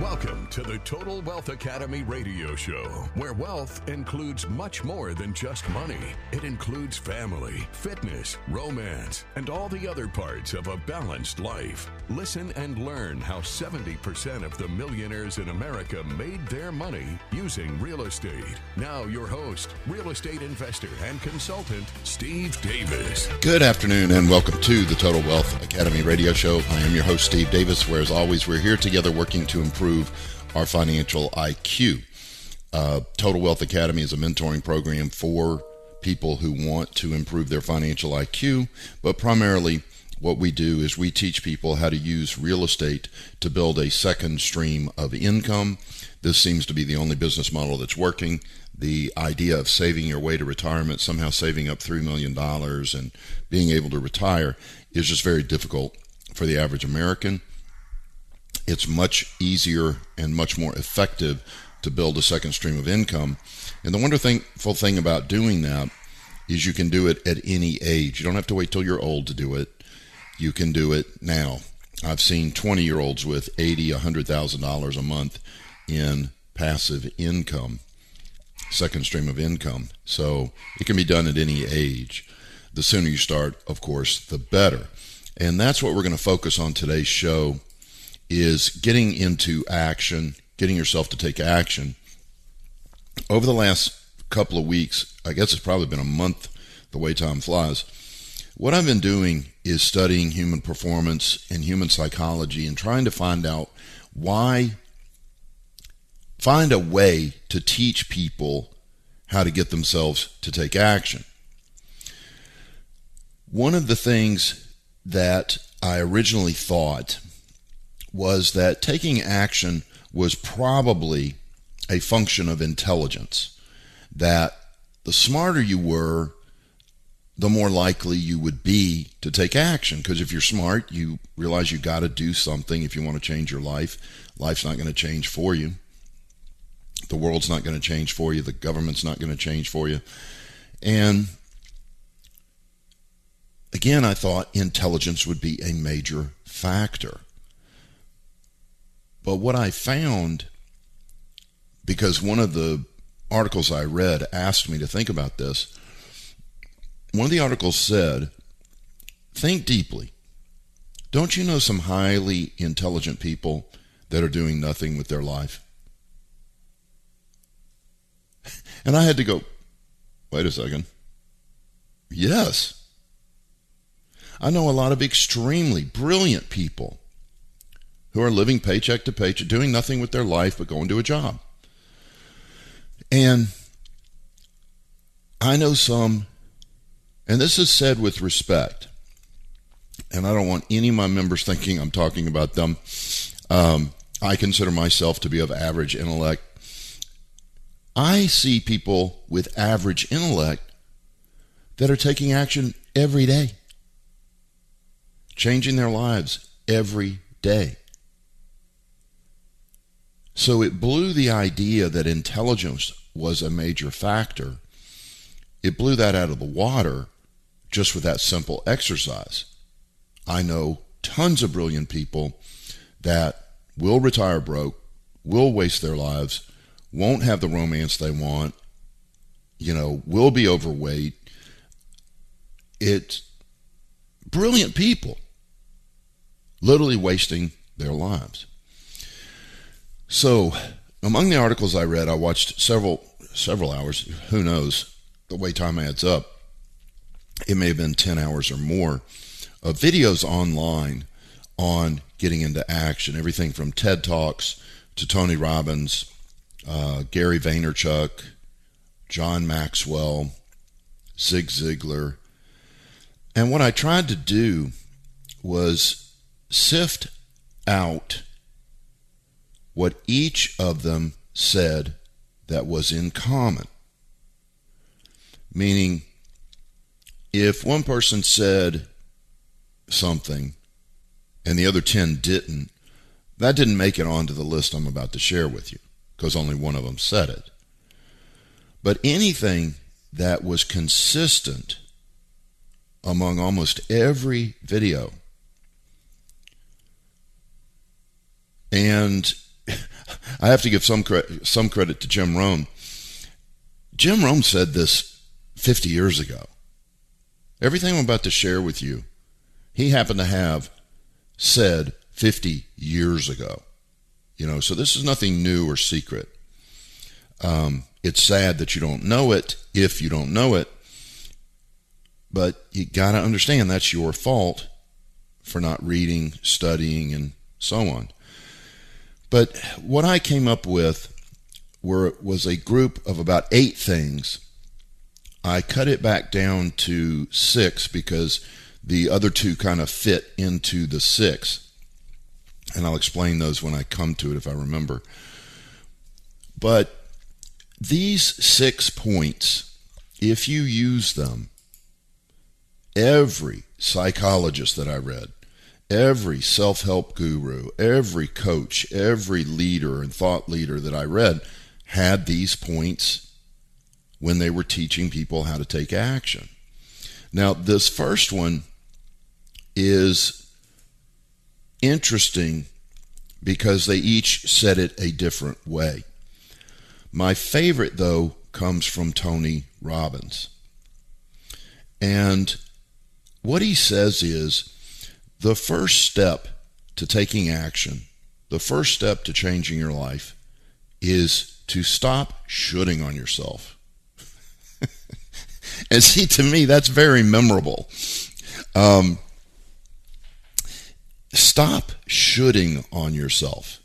Welcome to the Total Wealth Academy radio show, where wealth includes much more than just money. It includes family, fitness, romance, and all the other parts of a balanced life. Listen and learn how 70% of the millionaires in America made their money using real estate. Now, your host, real estate investor and consultant, Steve Davis. Good afternoon and welcome to the Total Wealth Academy radio show. I am your host, Steve Davis, where as always, we're here together working to improve our financial IQ. Uh, Total Wealth Academy is a mentoring program for people who want to improve their financial IQ, but primarily what we do is we teach people how to use real estate to build a second stream of income. This seems to be the only business model that's working. The idea of saving your way to retirement, somehow saving up $3 million and being able to retire, is just very difficult for the average American it's much easier and much more effective to build a second stream of income. And the wonderful thing about doing that is you can do it at any age. You don't have to wait till you're old to do it. You can do it now. I've seen 20 year olds with 80, $100,000 a month in passive income, second stream of income. So it can be done at any age. The sooner you start, of course, the better. And that's what we're going to focus on today's show is getting into action, getting yourself to take action. Over the last couple of weeks, I guess it's probably been a month the way time flies. What I've been doing is studying human performance and human psychology and trying to find out why, find a way to teach people how to get themselves to take action. One of the things that I originally thought was that taking action was probably a function of intelligence. That the smarter you were, the more likely you would be to take action. Because if you're smart, you realize you got to do something if you want to change your life. Life's not going to change for you. The world's not going to change for you. The government's not going to change for you. And again, I thought intelligence would be a major factor. But what I found, because one of the articles I read asked me to think about this, one of the articles said, think deeply. Don't you know some highly intelligent people that are doing nothing with their life? And I had to go, wait a second. Yes. I know a lot of extremely brilliant people who are living paycheck to paycheck, doing nothing with their life but going to a job. And I know some, and this is said with respect, and I don't want any of my members thinking I'm talking about them. Um, I consider myself to be of average intellect. I see people with average intellect that are taking action every day, changing their lives every day. So it blew the idea that intelligence was a major factor. It blew that out of the water just with that simple exercise. I know tons of brilliant people that will retire broke, will waste their lives, won't have the romance they want, you know, will be overweight. It's brilliant people literally wasting their lives. So, among the articles I read, I watched several several hours. Who knows? The way time adds up, it may have been ten hours or more of videos online on getting into action. Everything from TED Talks to Tony Robbins, uh, Gary Vaynerchuk, John Maxwell, Zig Ziglar. And what I tried to do was sift out what each of them said that was in common. Meaning, if one person said something and the other 10 didn't, that didn't make it onto the list I'm about to share with you because only one of them said it. But anything that was consistent among almost every video and I have to give some credit, some credit to Jim Rohn. Jim Rohn said this 50 years ago. Everything I'm about to share with you, he happened to have said 50 years ago. You know, so this is nothing new or secret. Um, it's sad that you don't know it if you don't know it, but you got to understand that's your fault for not reading, studying, and so on. But what I came up with were was a group of about eight things. I cut it back down to six because the other two kind of fit into the six. And I'll explain those when I come to it if I remember. But these six points, if you use them, every psychologist that I read, every self help guru, every coach, every leader and thought leader that I read had these points when they were teaching people how to take action. Now, this first one is interesting because they each said it a different way. My favorite, though, comes from Tony Robbins. And what he says is the first step to taking action, the first step to changing your life, is to stop shooting on yourself. and see, to me, that's very memorable. Um, stop shooting on yourself.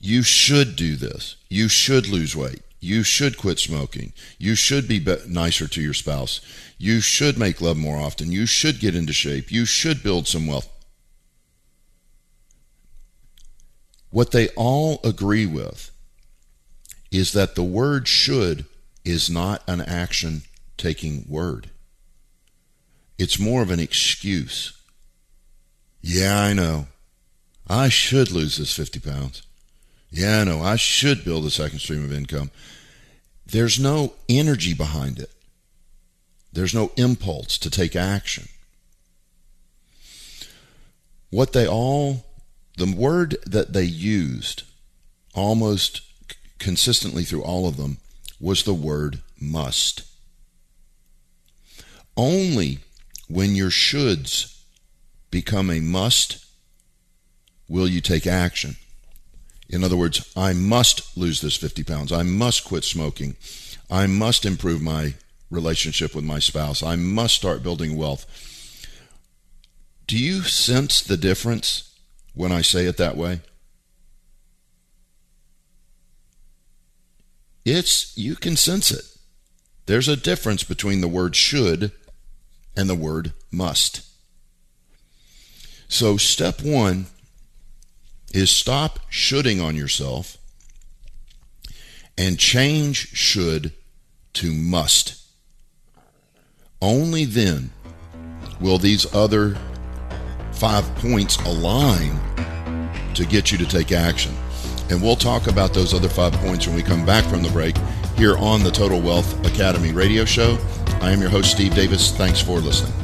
You should do this. You should lose weight. You should quit smoking. You should be nicer to your spouse. You should make love more often. You should get into shape. You should build some wealth. What they all agree with is that the word should is not an action taking word. It's more of an excuse. Yeah, I know. I should lose this 50 pounds. Yeah, no. I should build a second stream of income. There's no energy behind it. There's no impulse to take action. What they all, the word that they used almost consistently through all of them was the word must. Only when your shoulds become a must will you take action. In other words, I must lose this 50 pounds. I must quit smoking. I must improve my relationship with my spouse. I must start building wealth. Do you sense the difference when I say it that way? It's you can sense it. There's a difference between the word should and the word must. So step 1 is stop shoulding on yourself and change should to must. Only then will these other five points align to get you to take action. And we'll talk about those other five points when we come back from the break here on the Total Wealth Academy radio show. I am your host, Steve Davis. Thanks for listening.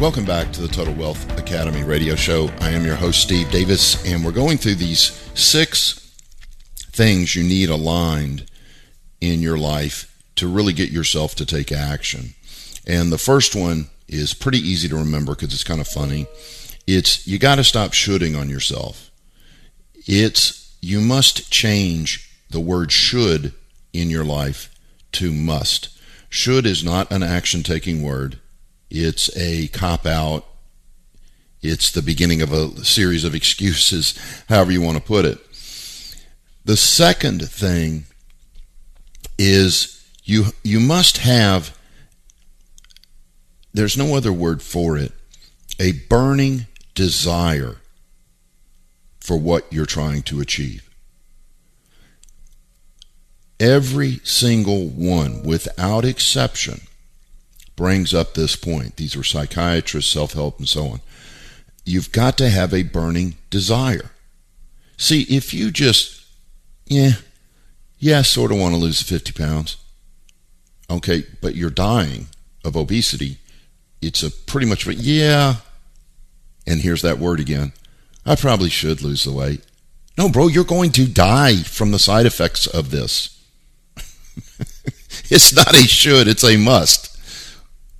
Welcome back to the Total Wealth Academy radio show. I am your host, Steve Davis, and we're going through these six things you need aligned in your life to really get yourself to take action. And the first one is pretty easy to remember because it's kind of funny. It's you got to stop shooting on yourself. It's you must change the word should in your life to must. Should is not an action taking word it's a cop out. It's the beginning of a series of excuses, however you want to put it. The second thing is you you must have there's no other word for it a burning desire for what you're trying to achieve every single one without exception brings up this point these are psychiatrists self-help and so on you've got to have a burning desire see if you just yeah yeah I sort of want to lose 50 pounds okay but you're dying of obesity it's a pretty much yeah. And here's that word again. I probably should lose the weight. No, bro, you're going to die from the side effects of this. it's not a should, it's a must.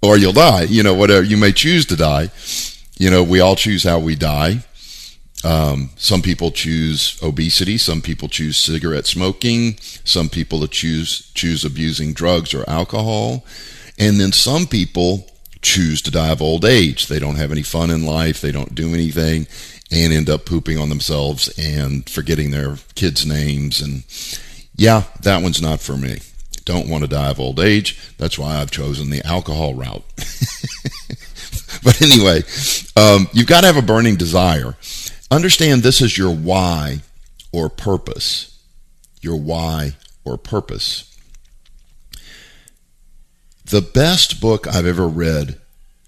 Or you'll die, you know, whatever. You may choose to die. You know, we all choose how we die. Um, some people choose obesity. Some people choose cigarette smoking. Some people choose choose abusing drugs or alcohol, and then some people choose to die of old age. They don't have any fun in life, they don't do anything, and end up pooping on themselves and forgetting their kids' names. And yeah, that one's not for me. Don't want to die of old age. That's why I've chosen the alcohol route. but anyway, um, you've got to have a burning desire. Understand this is your why or purpose. Your why or purpose. The best book I've ever read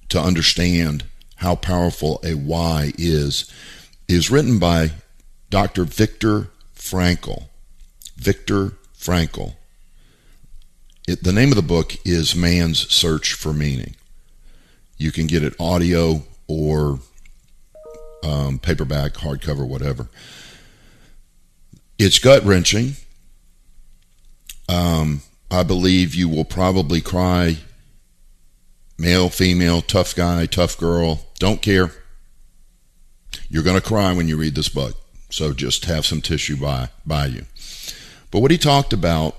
to understand how powerful a why is is written by Dr. Viktor Frankl. Viktor Frankl. It, the name of the book is Man's Search for Meaning. You can get it audio or um, paperback, hardcover, whatever. It's gut wrenching. Um, I believe you will probably cry. Male, female, tough guy, tough girl, don't care. You're going to cry when you read this book. So just have some tissue by, by you. But what he talked about,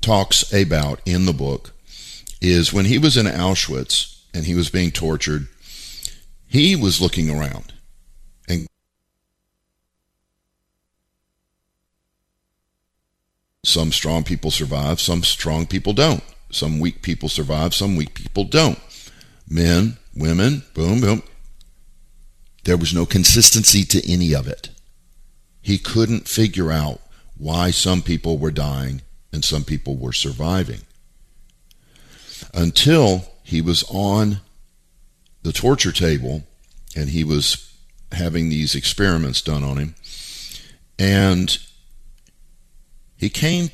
talks about in the book, is when he was in Auschwitz and he was being tortured, he was looking around and Some strong people survive, some strong people don't. Some weak people survive, some weak people don't. Men, women, boom, boom. There was no consistency to any of it. He couldn't figure out why some people were dying and some people were surviving. Until he was on the torture table and he was having these experiments done on him. And he came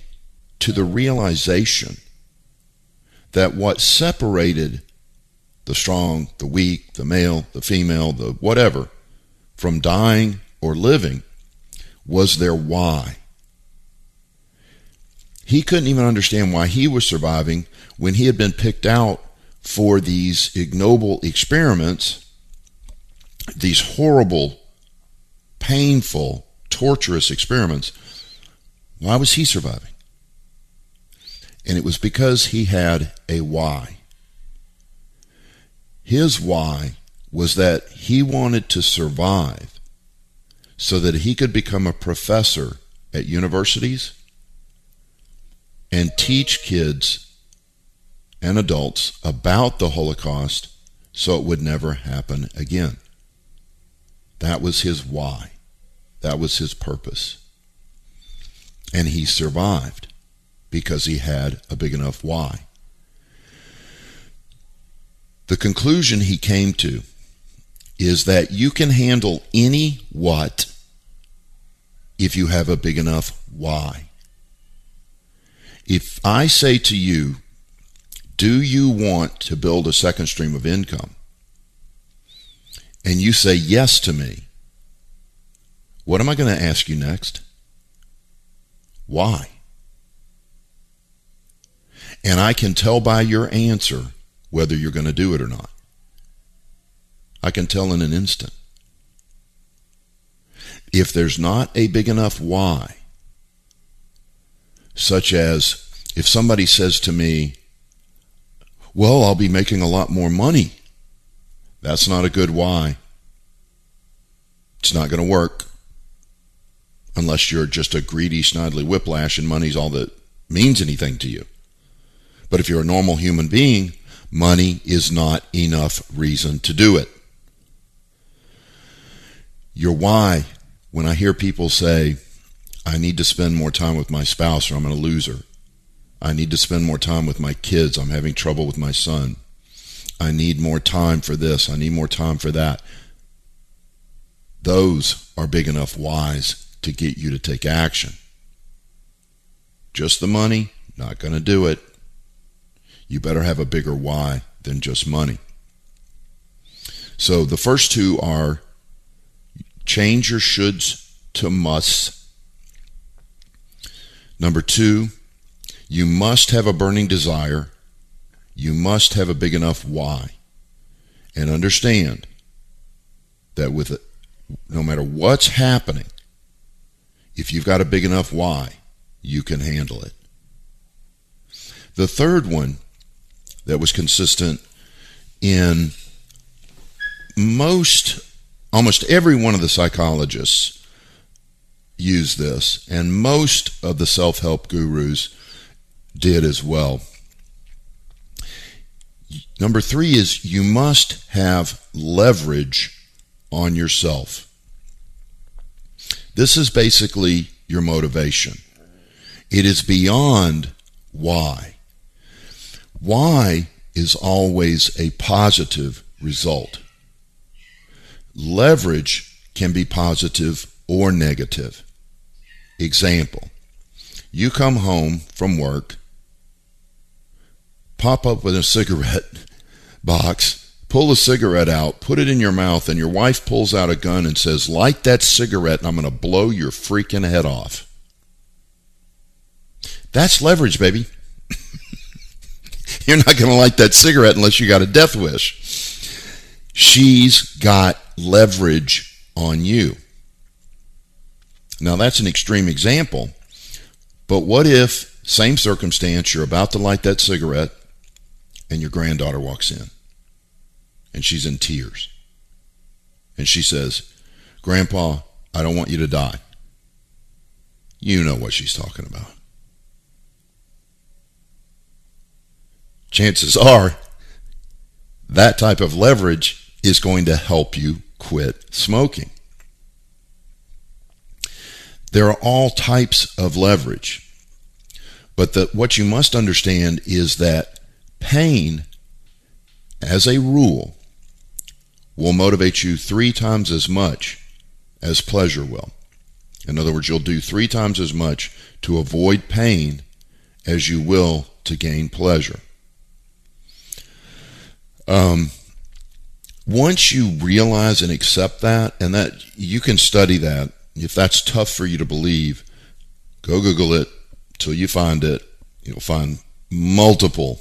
to the realization that what separated the strong, the weak, the male, the female, the whatever, from dying or living was their why. He couldn't even understand why he was surviving when he had been picked out for these ignoble experiments, these horrible, painful, torturous experiments why was he surviving? And it was because he had a why. His why was that he wanted to survive so that he could become a professor at universities and teach kids and adults about the Holocaust so it would never happen again. That was his why. That was his purpose. And he survived because he had a big enough why. The conclusion he came to is that you can handle any what if you have a big enough why. If I say to you, do you want to build a second stream of income? And you say yes to me, what am I going to ask you next? Why? And I can tell by your answer whether you're going to do it or not. I can tell in an instant. If there's not a big enough why, such as if somebody says to me, Well, I'll be making a lot more money, that's not a good why. It's not going to work unless you're just a greedy, snidely whiplash and money's all that means anything to you. But if you're a normal human being, money is not enough reason to do it. Your why, when I hear people say, I need to spend more time with my spouse or I'm going to lose her. I need to spend more time with my kids. I'm having trouble with my son. I need more time for this. I need more time for that. Those are big enough whys to get you to take action. Just the money, not going to do it. You better have a bigger why than just money. So the first two are change your shoulds to musts. Number two, you must have a burning desire. You must have a big enough why. And understand that with it, no matter what's happening, if you've got a big enough why, you can handle it. The third one that was consistent in most, almost every one of the psychologists use this, and most of the self help gurus did as well. Number three is you must have leverage on yourself. This is basically your motivation. It is beyond why. Why is always a positive result. Leverage can be positive or negative. Example You come home from work, pop up with a cigarette box, pull a cigarette out, put it in your mouth, and your wife pulls out a gun and says, Light that cigarette, and I'm going to blow your freaking head off. That's leverage, baby. You're not going to light that cigarette unless you got a death wish. She's got leverage on you. Now, that's an extreme example, but what if, same circumstance, you're about to light that cigarette and your granddaughter walks in and she's in tears and she says, Grandpa, I don't want you to die. You know what she's talking about. chances are that type of leverage is going to help you quit smoking. There are all types of leverage, but the, what you must understand is that pain, as a rule, will motivate you three times as much as pleasure will. In other words, you'll do three times as much to avoid pain as you will to gain pleasure. Um, once you realize and accept that, and that you can study that, if that's tough for you to believe, go Google it till you find it. You'll find multiple,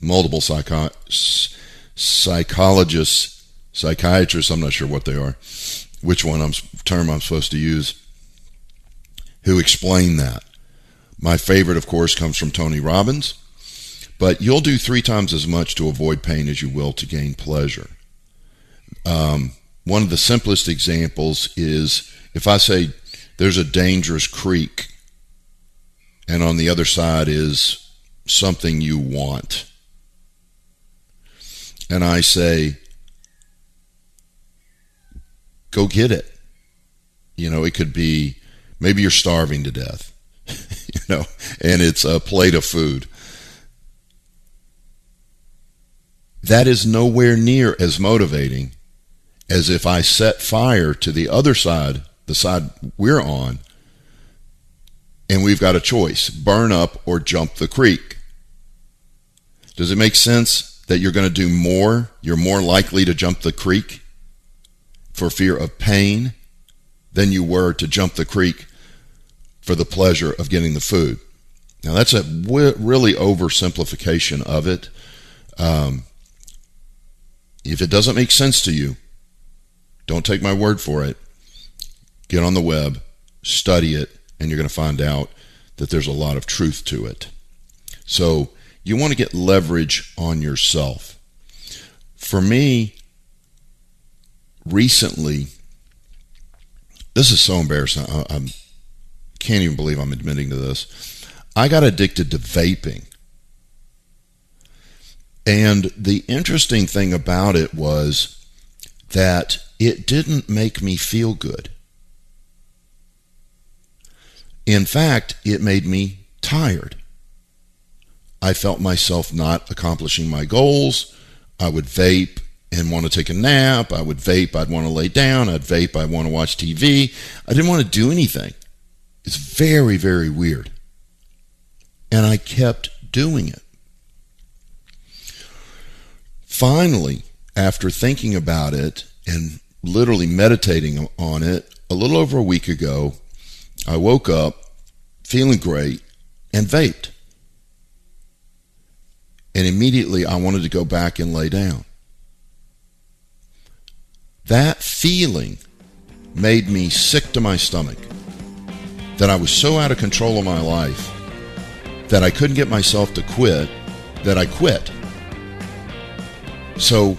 multiple psycho- psychologists, psychiatrists. I'm not sure what they are, which one I'm term I'm supposed to use, who explain that. My favorite, of course, comes from Tony Robbins but you'll do three times as much to avoid pain as you will to gain pleasure. Um, one of the simplest examples is if I say there's a dangerous creek, and on the other side is something you want. And I say, go get it. You know, it could be maybe you're starving to death, you know, and it's a plate of food that is nowhere near as motivating as if I set fire to the other side, the side we're on, and we've got a choice burn up or jump the creek. Does it make sense that you're going to do more? You're more likely to jump the creek for fear of pain than you were to jump the creek for the pleasure of getting the food. Now, that's a really oversimplification of it. Um, if it doesn't make sense to you, don't take my word for it. Get on the web, study it, and you're going to find out that there's a lot of truth to it. So you want to get leverage on yourself. For me, recently, this is so embarrassing. I, I can't even believe I'm admitting to this. I got addicted to vaping. And the interesting thing about it was that it didn't make me feel good. In fact, it made me tired. I felt myself not accomplishing my goals. I would vape and want to take a nap. I would vape. I'd want to lay down. I'd vape. I'd want to watch TV. I didn't want to do anything. It's very, very weird. And I kept doing it. Finally, after thinking about it and literally meditating on it a little over a week ago, I woke up feeling great and vaped. And immediately I wanted to go back and lay down. That feeling made me sick to my stomach that I was so out of control of my life that I couldn't get myself to quit that I quit. So,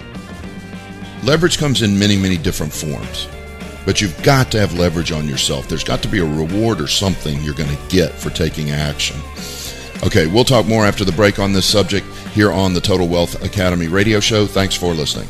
leverage comes in many, many different forms. But you've got to have leverage on yourself. There's got to be a reward or something you're going to get for taking action. Okay, we'll talk more after the break on this subject here on the Total Wealth Academy radio show. Thanks for listening.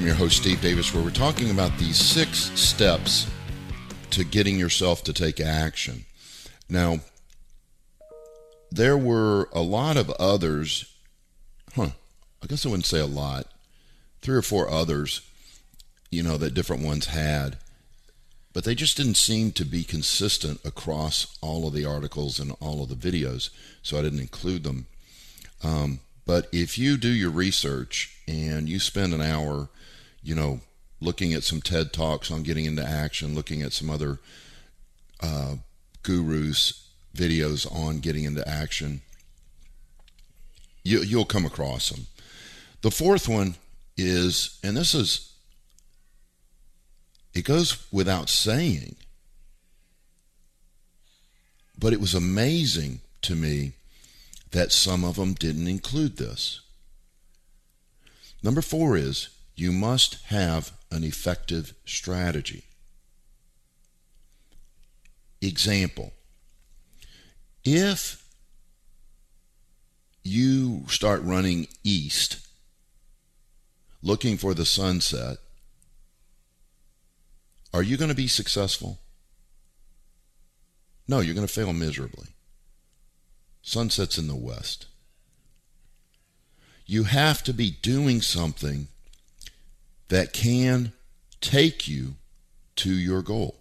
I'm your host, Steve Davis, where we're talking about these six steps to getting yourself to take action. Now, there were a lot of others, huh? I guess I wouldn't say a lot, three or four others, you know, that different ones had, but they just didn't seem to be consistent across all of the articles and all of the videos, so I didn't include them. Um, but if you do your research and you spend an hour you know, looking at some TED Talks on getting into action, looking at some other uh, gurus' videos on getting into action, you, you'll come across them. The fourth one is, and this is, it goes without saying, but it was amazing to me that some of them didn't include this. Number four is you must have an effective strategy. Example If you start running east, looking for the sunset, are you going to be successful? No, you're going to fail miserably. Sunset's in the west. You have to be doing something that can take you to your goal.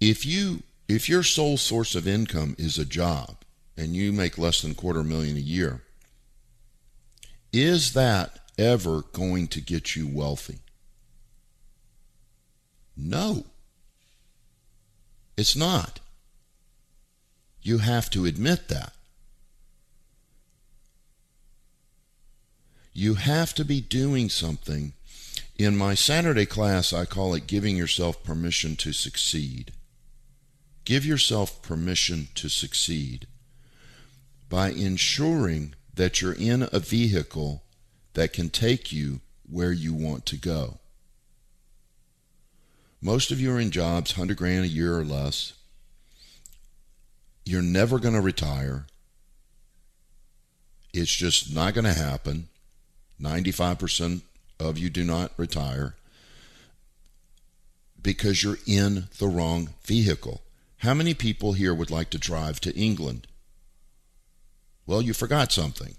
If you if your sole source of income is a job and you make less than a quarter million a year, is that ever going to get you wealthy? No. It's not. You have to admit that. You have to be doing something. In my Saturday class, I call it giving yourself permission to succeed. Give yourself permission to succeed by ensuring that you're in a vehicle that can take you where you want to go. Most of you are in jobs 100 grand a year or less. You're never going to retire. It's just not going to happen. 95% of you do not retire because you're in the wrong vehicle. How many people here would like to drive to England? Well, you forgot something.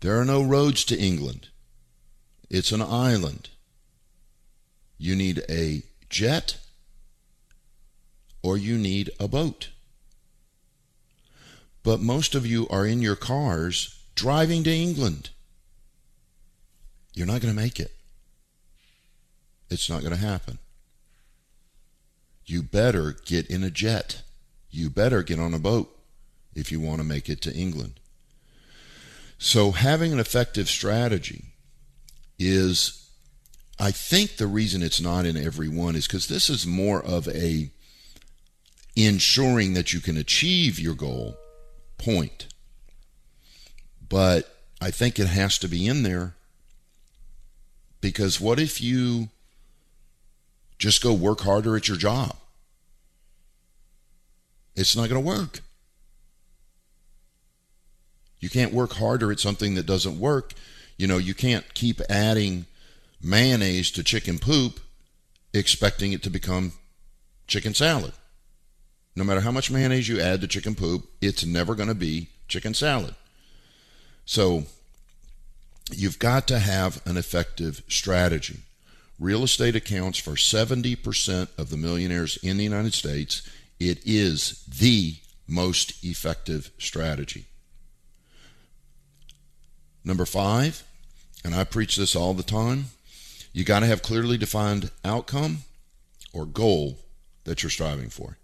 There are no roads to England. It's an island. You need a jet or you need a boat. But most of you are in your cars driving to England. You're not going to make it. It's not going to happen. You better get in a jet. You better get on a boat if you want to make it to England. So, having an effective strategy is, I think, the reason it's not in every one is because this is more of a ensuring that you can achieve your goal point. But I think it has to be in there because what if you just go work harder at your job? It's not going to work. You can't work harder at something that doesn't work. You know, you can't keep adding mayonnaise to chicken poop expecting it to become chicken salad. No matter how much mayonnaise you add to chicken poop, it's never going to be chicken salad. So you've got to have an effective strategy. Real estate accounts for 70% of the millionaires in the United States. It is the most effective strategy. Number five, and I preach this all the time, you got to have clearly defined outcome or goal that you're striving for.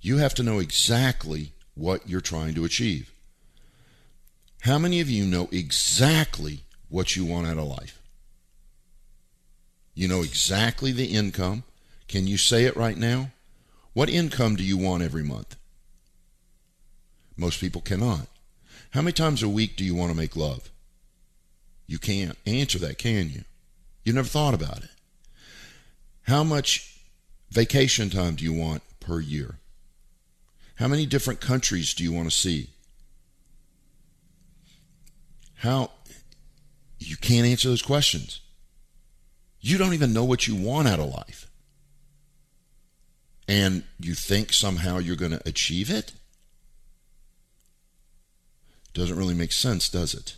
You have to know exactly what you're trying to achieve. How many of you know exactly what you want out of life? You know exactly the income. Can you say it right now? What income do you want every month? Most people cannot. How many times a week do you want to make love? You can't answer that, can you? You never thought about it. How much vacation time do you want per year? How many different countries do you want to see? How you can't answer those questions. You don't even know what you want out of life. And you think somehow you're going to achieve it? Doesn't really make sense, does it?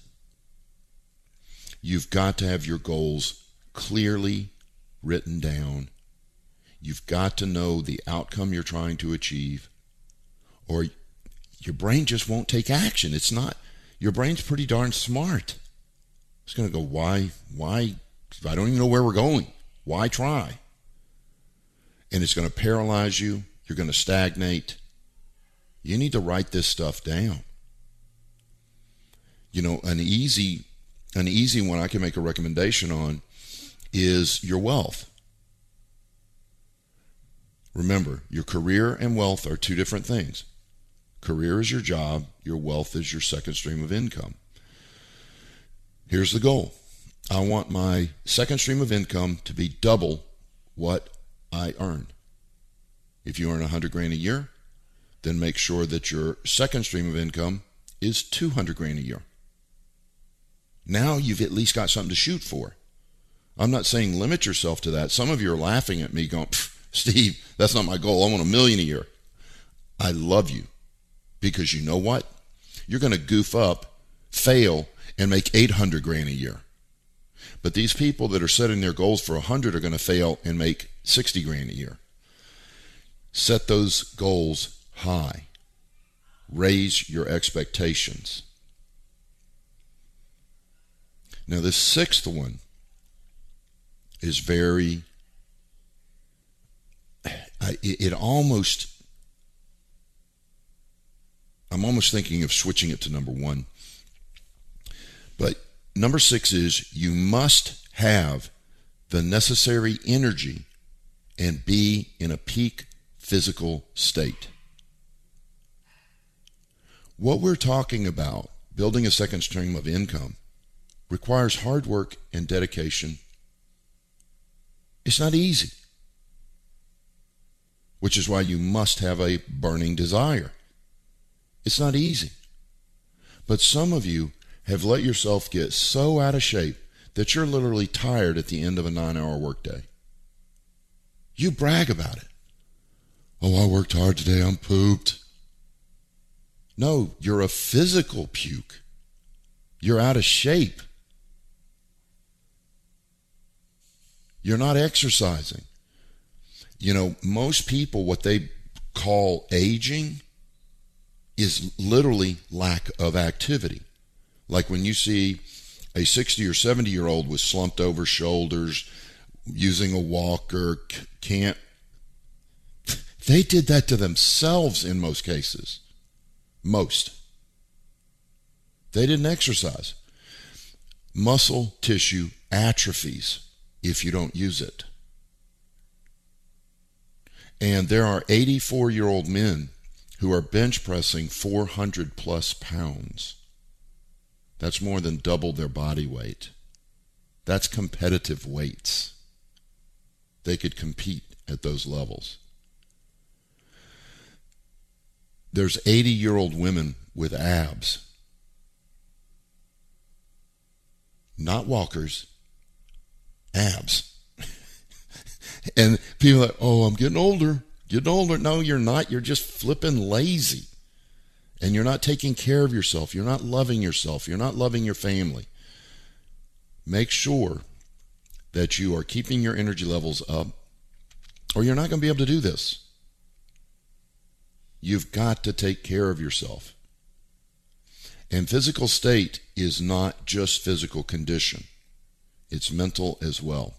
You've got to have your goals clearly written down. You've got to know the outcome you're trying to achieve or your brain just won't take action. It's not, your brain's pretty darn smart. It's going to go, why, why, I don't even know where we're going. Why try? And it's going to paralyze you. You're going to stagnate. You need to write this stuff down. You know, an easy, an easy one I can make a recommendation on is your wealth. Remember, your career and wealth are two different things. Career is your job, your wealth is your second stream of income. Here's the goal I want my second stream of income to be double what I earn. If you earn 100 grand a year, then make sure that your second stream of income is 200 grand a year. Now you've at least got something to shoot for. I'm not saying limit yourself to that. Some of you are laughing at me going, Steve, that's not my goal. I want a million a year. I love you. Because you know what? You're going to goof up, fail, and make 800 grand a year. But these people that are setting their goals for 100 are going to fail and make 60 grand a year. Set those goals high. Raise your expectations. Now, this sixth one is very, it, almost I'm almost thinking of switching it to number one. But number six is you must have the necessary energy and be in a peak physical state. What we're talking about, building a second stream of income, requires hard work and dedication. It's not easy, which is why you must have a burning desire. It's not easy. But some of you have let yourself get so out of shape that you're literally tired at the end of a nine hour workday. You brag about it. Oh, I worked hard today. I'm pooped. No, you're a physical puke. You're out of shape. You're not exercising. You know, most people, what they call aging, is literally lack of activity. Like when you see a 60 or 70 year old with slumped over shoulders, using a walker, can't. They did that to themselves in most cases. Most. They didn't exercise. Muscle tissue atrophies if you don't use it. And there are 84 year old men who are bench pressing 400 plus pounds. That's more than double their body weight. That's competitive weights. They could compete at those levels. There's 80 year old women with abs. Not walkers, abs. and people are like, oh, I'm getting older, getting older. No, you're not. You're just flipping lazy. And you're not taking care of yourself. You're not loving yourself. You're not loving your family. Make sure that you are keeping your energy levels up, or you're not going to be able to do this. You've got to take care of yourself. And physical state is not just physical condition, it's mental as well.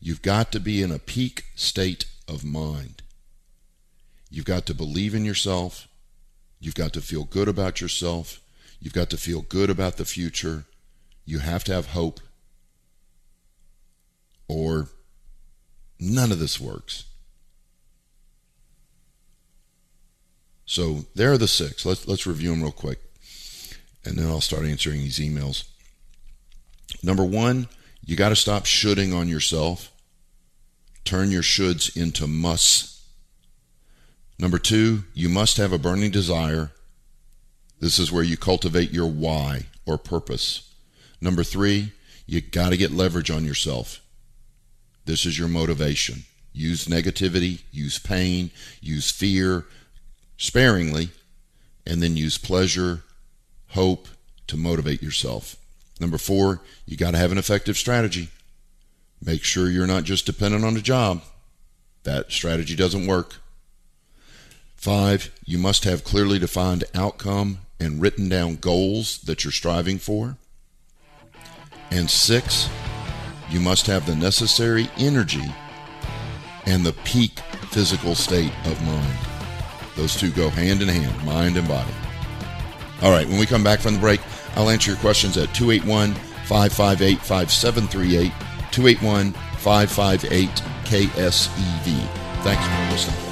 You've got to be in a peak state of mind. You've got to believe in yourself. You've got to feel good about yourself. You've got to feel good about the future. You have to have hope, or none of this works. So there are the six. Let's let's review them real quick, and then I'll start answering these emails. Number one, you got to stop shoulding on yourself. Turn your shoulds into musts. Number two, you must have a burning desire. This is where you cultivate your why or purpose. Number three, you got to get leverage on yourself. This is your motivation. Use negativity, use pain, use fear, sparingly, and then use pleasure, hope to motivate yourself. Number four, you got to have an effective strategy. Make sure you're not just dependent on a job. That strategy doesn't work. Five, you must have clearly defined outcome and written down goals that you're striving for. And six, you must have the necessary energy and the peak physical state of mind. Those two go hand in hand, mind and body. All right, when we come back from the break, I'll answer your questions at 281 558 5738, 281 558 KSEV. Thanks for listening.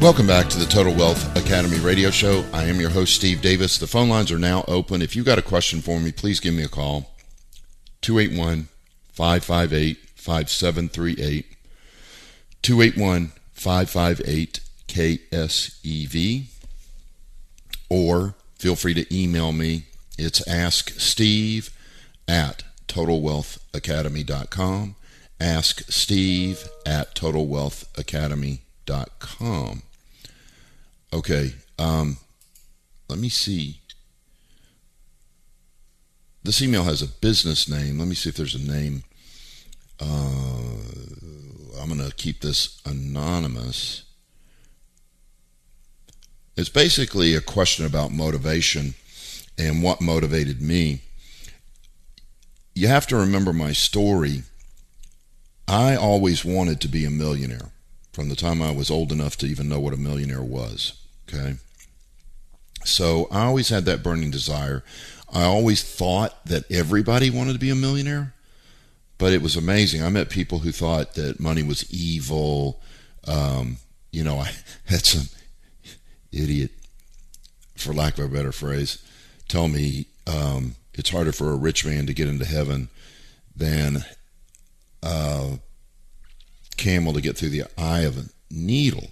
Welcome back to the Total Wealth Academy radio show. I am your host, Steve Davis. The phone lines are now open. If you've got a question for me, please give me a call. 281 558 5738. 281 558 KSEV. Or feel free to email me. It's asksteve at totalwealthacademy.com. Ask Steve at totalwealthacademy.com. Okay. Um, let me see. This email has a business name. Let me see if there's a name. Uh, I'm going to keep this anonymous. It's basically a question about motivation and what motivated me. You have to remember my story. I always wanted to be a millionaire from the time I was old enough to even know what a millionaire was. Okay. So I always had that burning desire. I always thought that everybody wanted to be a millionaire, but it was amazing. I met people who thought that money was evil. Um, you know, I had some. idiot, for lack of a better phrase, tell me um, it's harder for a rich man to get into heaven than a camel to get through the eye of a needle.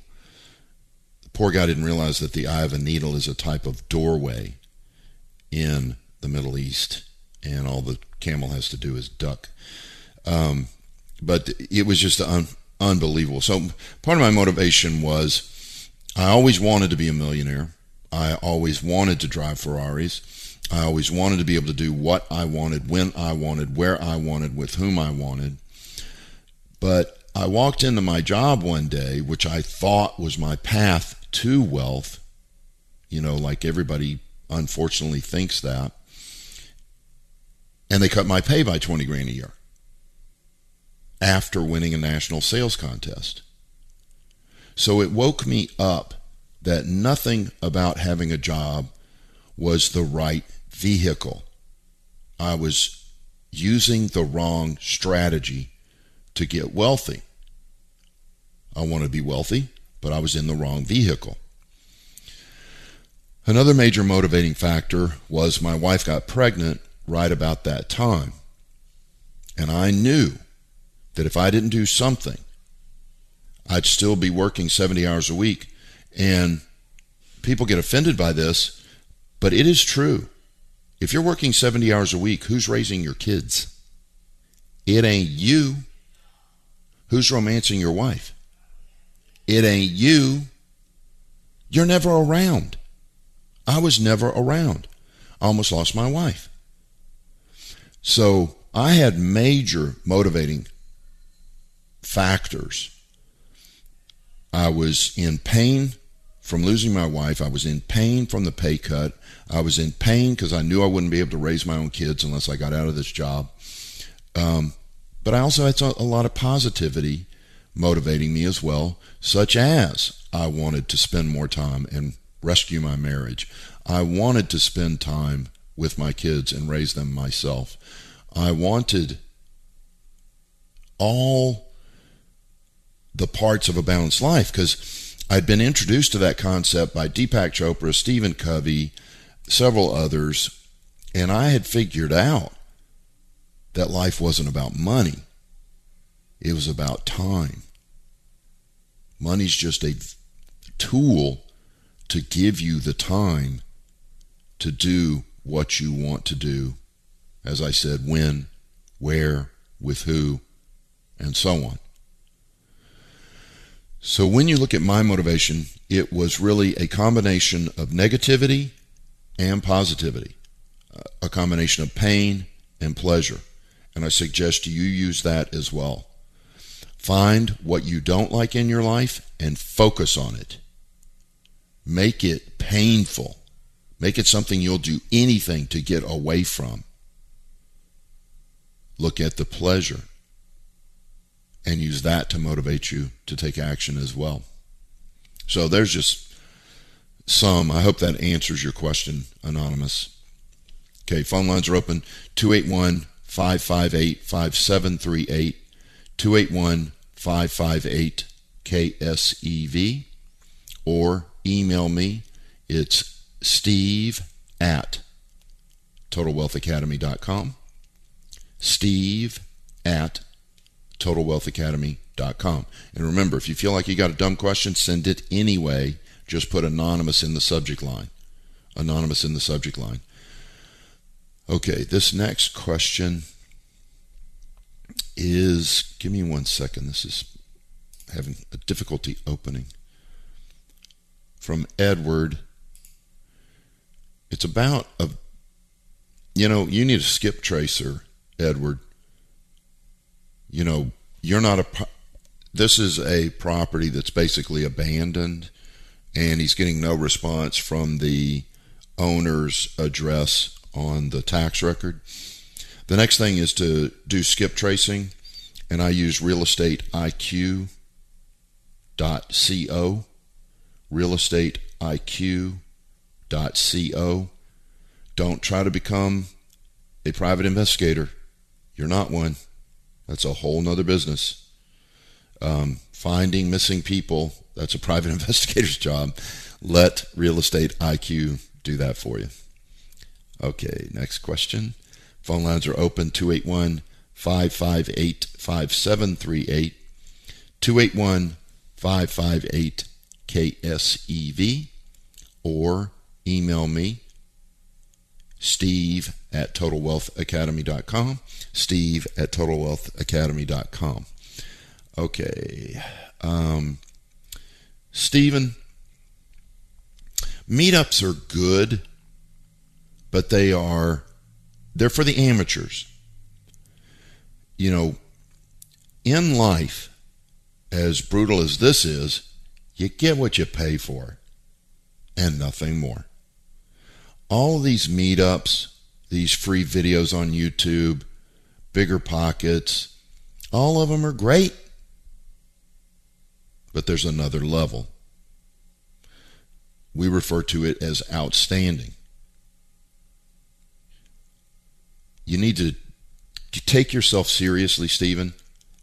Poor guy didn't realize that the eye of a needle is a type of doorway in the Middle East, and all the camel has to do is duck. Um, but it was just un- unbelievable. So part of my motivation was I always wanted to be a millionaire. I always wanted to drive Ferraris. I always wanted to be able to do what I wanted, when I wanted, where I wanted, with whom I wanted. But I walked into my job one day, which I thought was my path to wealth. You know, like everybody unfortunately thinks that. And they cut my pay by 20 grand a year after winning a national sales contest. So it woke me up that nothing about having a job was the right vehicle. I was using the wrong strategy to get wealthy. I want to be wealthy, but I was in the wrong vehicle. Another major motivating factor was my wife got pregnant right about that time. And I knew that if I didn't do something, I'd still be working 70 hours a week. And people get offended by this, but it is true. If you're working 70 hours a week, who's raising your kids? It ain't you. Who's romancing your wife? It ain't you. You're never around. I was never around. I almost lost my wife. So I had major motivating factors. I was in pain from losing my wife. I was in pain from the pay cut. I was in pain because I knew I wouldn't be able to raise my own kids unless I got out of this job. Um, but I also had a lot of positivity motivating me as well, such as I wanted to spend more time and rescue my marriage. I wanted to spend time with my kids and raise them myself. I wanted all the parts of a balanced life because I'd been introduced to that concept by Deepak Chopra, Stephen Covey, several others, and I had figured out that life wasn't about money. It was about time. Money's just a tool to give you the time to do what you want to do. As I said, when, where, with who, and so on. So when you look at my motivation, it was really a combination of negativity and positivity, a combination of pain and pleasure. And I suggest you use that as well. Find what you don't like in your life and focus on it. Make it painful. Make it something you'll do anything to get away from. Look at the pleasure and use that to motivate you to take action as well. So there's just some. I hope that answers your question, Anonymous. Okay, phone lines are open 281 558 5738. 281 558 KSEV. Or email me. It's steve at totalwealthacademy.com. Steve at totalwealthacademy.com. And remember, if you feel like you got a dumb question, send it anyway. Just put anonymous in the subject line. Anonymous in the subject line. Okay, this next question is give me one second. This is having a difficulty opening. From Edward. It's about a you know, you need a skip tracer, Edward, you know, you're not a. This is a property that's basically abandoned, and he's getting no response from the owner's address on the tax record. The next thing is to do skip tracing, and I use real estate IQ .co, real estate IQ .co. Don't try to become a private investigator. You're not one. That's a whole nother business. Um, finding missing people, that's a private investigator's job. Let Real Estate IQ do that for you. Okay, next question. Phone lines are open 281 558 5738. 281 558 KSEV or email me steve at totalwealthacademy.com steve at totalwealthacademy.com okay um, stephen meetups are good but they are they're for the amateurs you know in life as brutal as this is you get what you pay for and nothing more all these meetups, these free videos on YouTube, bigger pockets, all of them are great. But there's another level. We refer to it as outstanding. You need to take yourself seriously, Stephen,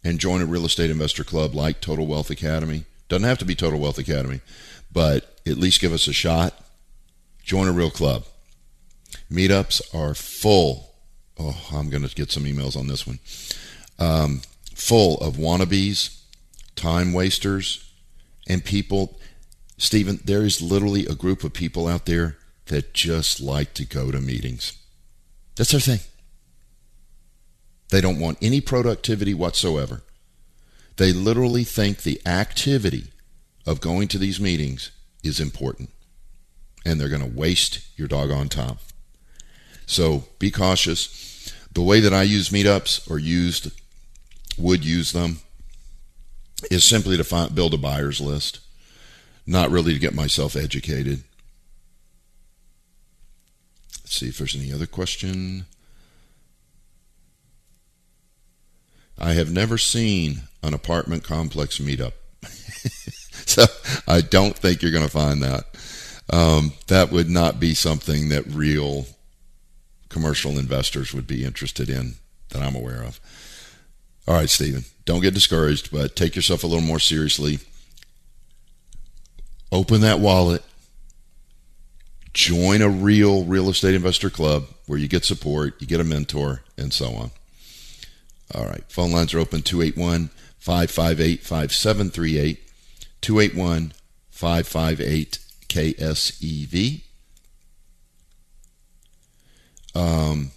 and join a real estate investor club like Total Wealth Academy. Doesn't have to be Total Wealth Academy, but at least give us a shot. Join a real club. Meetups are full. Oh, I'm going to get some emails on this one. Um, full of wannabes, time wasters, and people. Stephen, there is literally a group of people out there that just like to go to meetings. That's their thing. They don't want any productivity whatsoever. They literally think the activity of going to these meetings is important. And they're going to waste your doggone time. So be cautious. The way that I use meetups or used would use them is simply to find, build a buyer's list, not really to get myself educated. Let's see if there's any other question. I have never seen an apartment complex meetup. so I don't think you're going to find that. Um, that would not be something that real commercial investors would be interested in that I'm aware of. All right, Stephen, don't get discouraged, but take yourself a little more seriously. Open that wallet. Join a real real estate investor club where you get support, you get a mentor, and so on. All right, phone lines are open 281 558 5738. 281 558 KSEV. Um,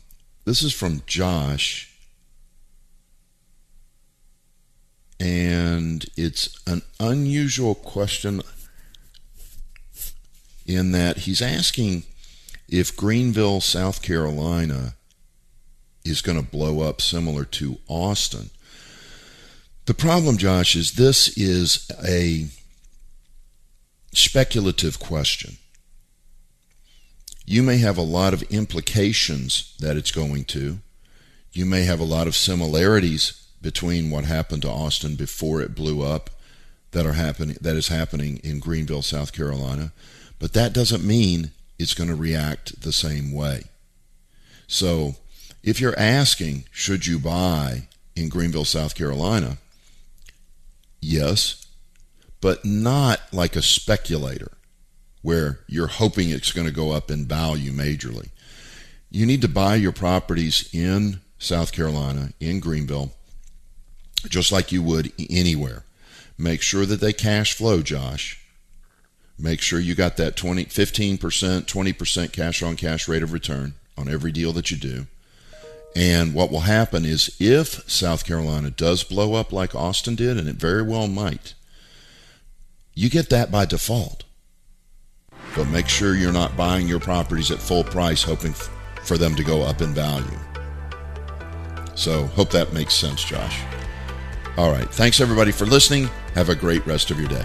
this is from Josh, and it's an unusual question in that he's asking if Greenville, South Carolina, is going to blow up similar to Austin. The problem, Josh, is this is a speculative question you may have a lot of implications that it's going to. You may have a lot of similarities between what happened to Austin before it blew up that are happening that is happening in Greenville, South Carolina, but that doesn't mean it's going to react the same way. So, if you're asking should you buy in Greenville, South Carolina, yes, but not like a speculator where you're hoping it's going to go up in value majorly. You need to buy your properties in South Carolina, in Greenville, just like you would anywhere. Make sure that they cash flow, Josh. Make sure you got that 20, 15%, 20% cash on cash rate of return on every deal that you do. And what will happen is if South Carolina does blow up like Austin did, and it very well might, you get that by default but make sure you're not buying your properties at full price hoping for them to go up in value. So, hope that makes sense, Josh. All right. Thanks, everybody, for listening. Have a great rest of your day.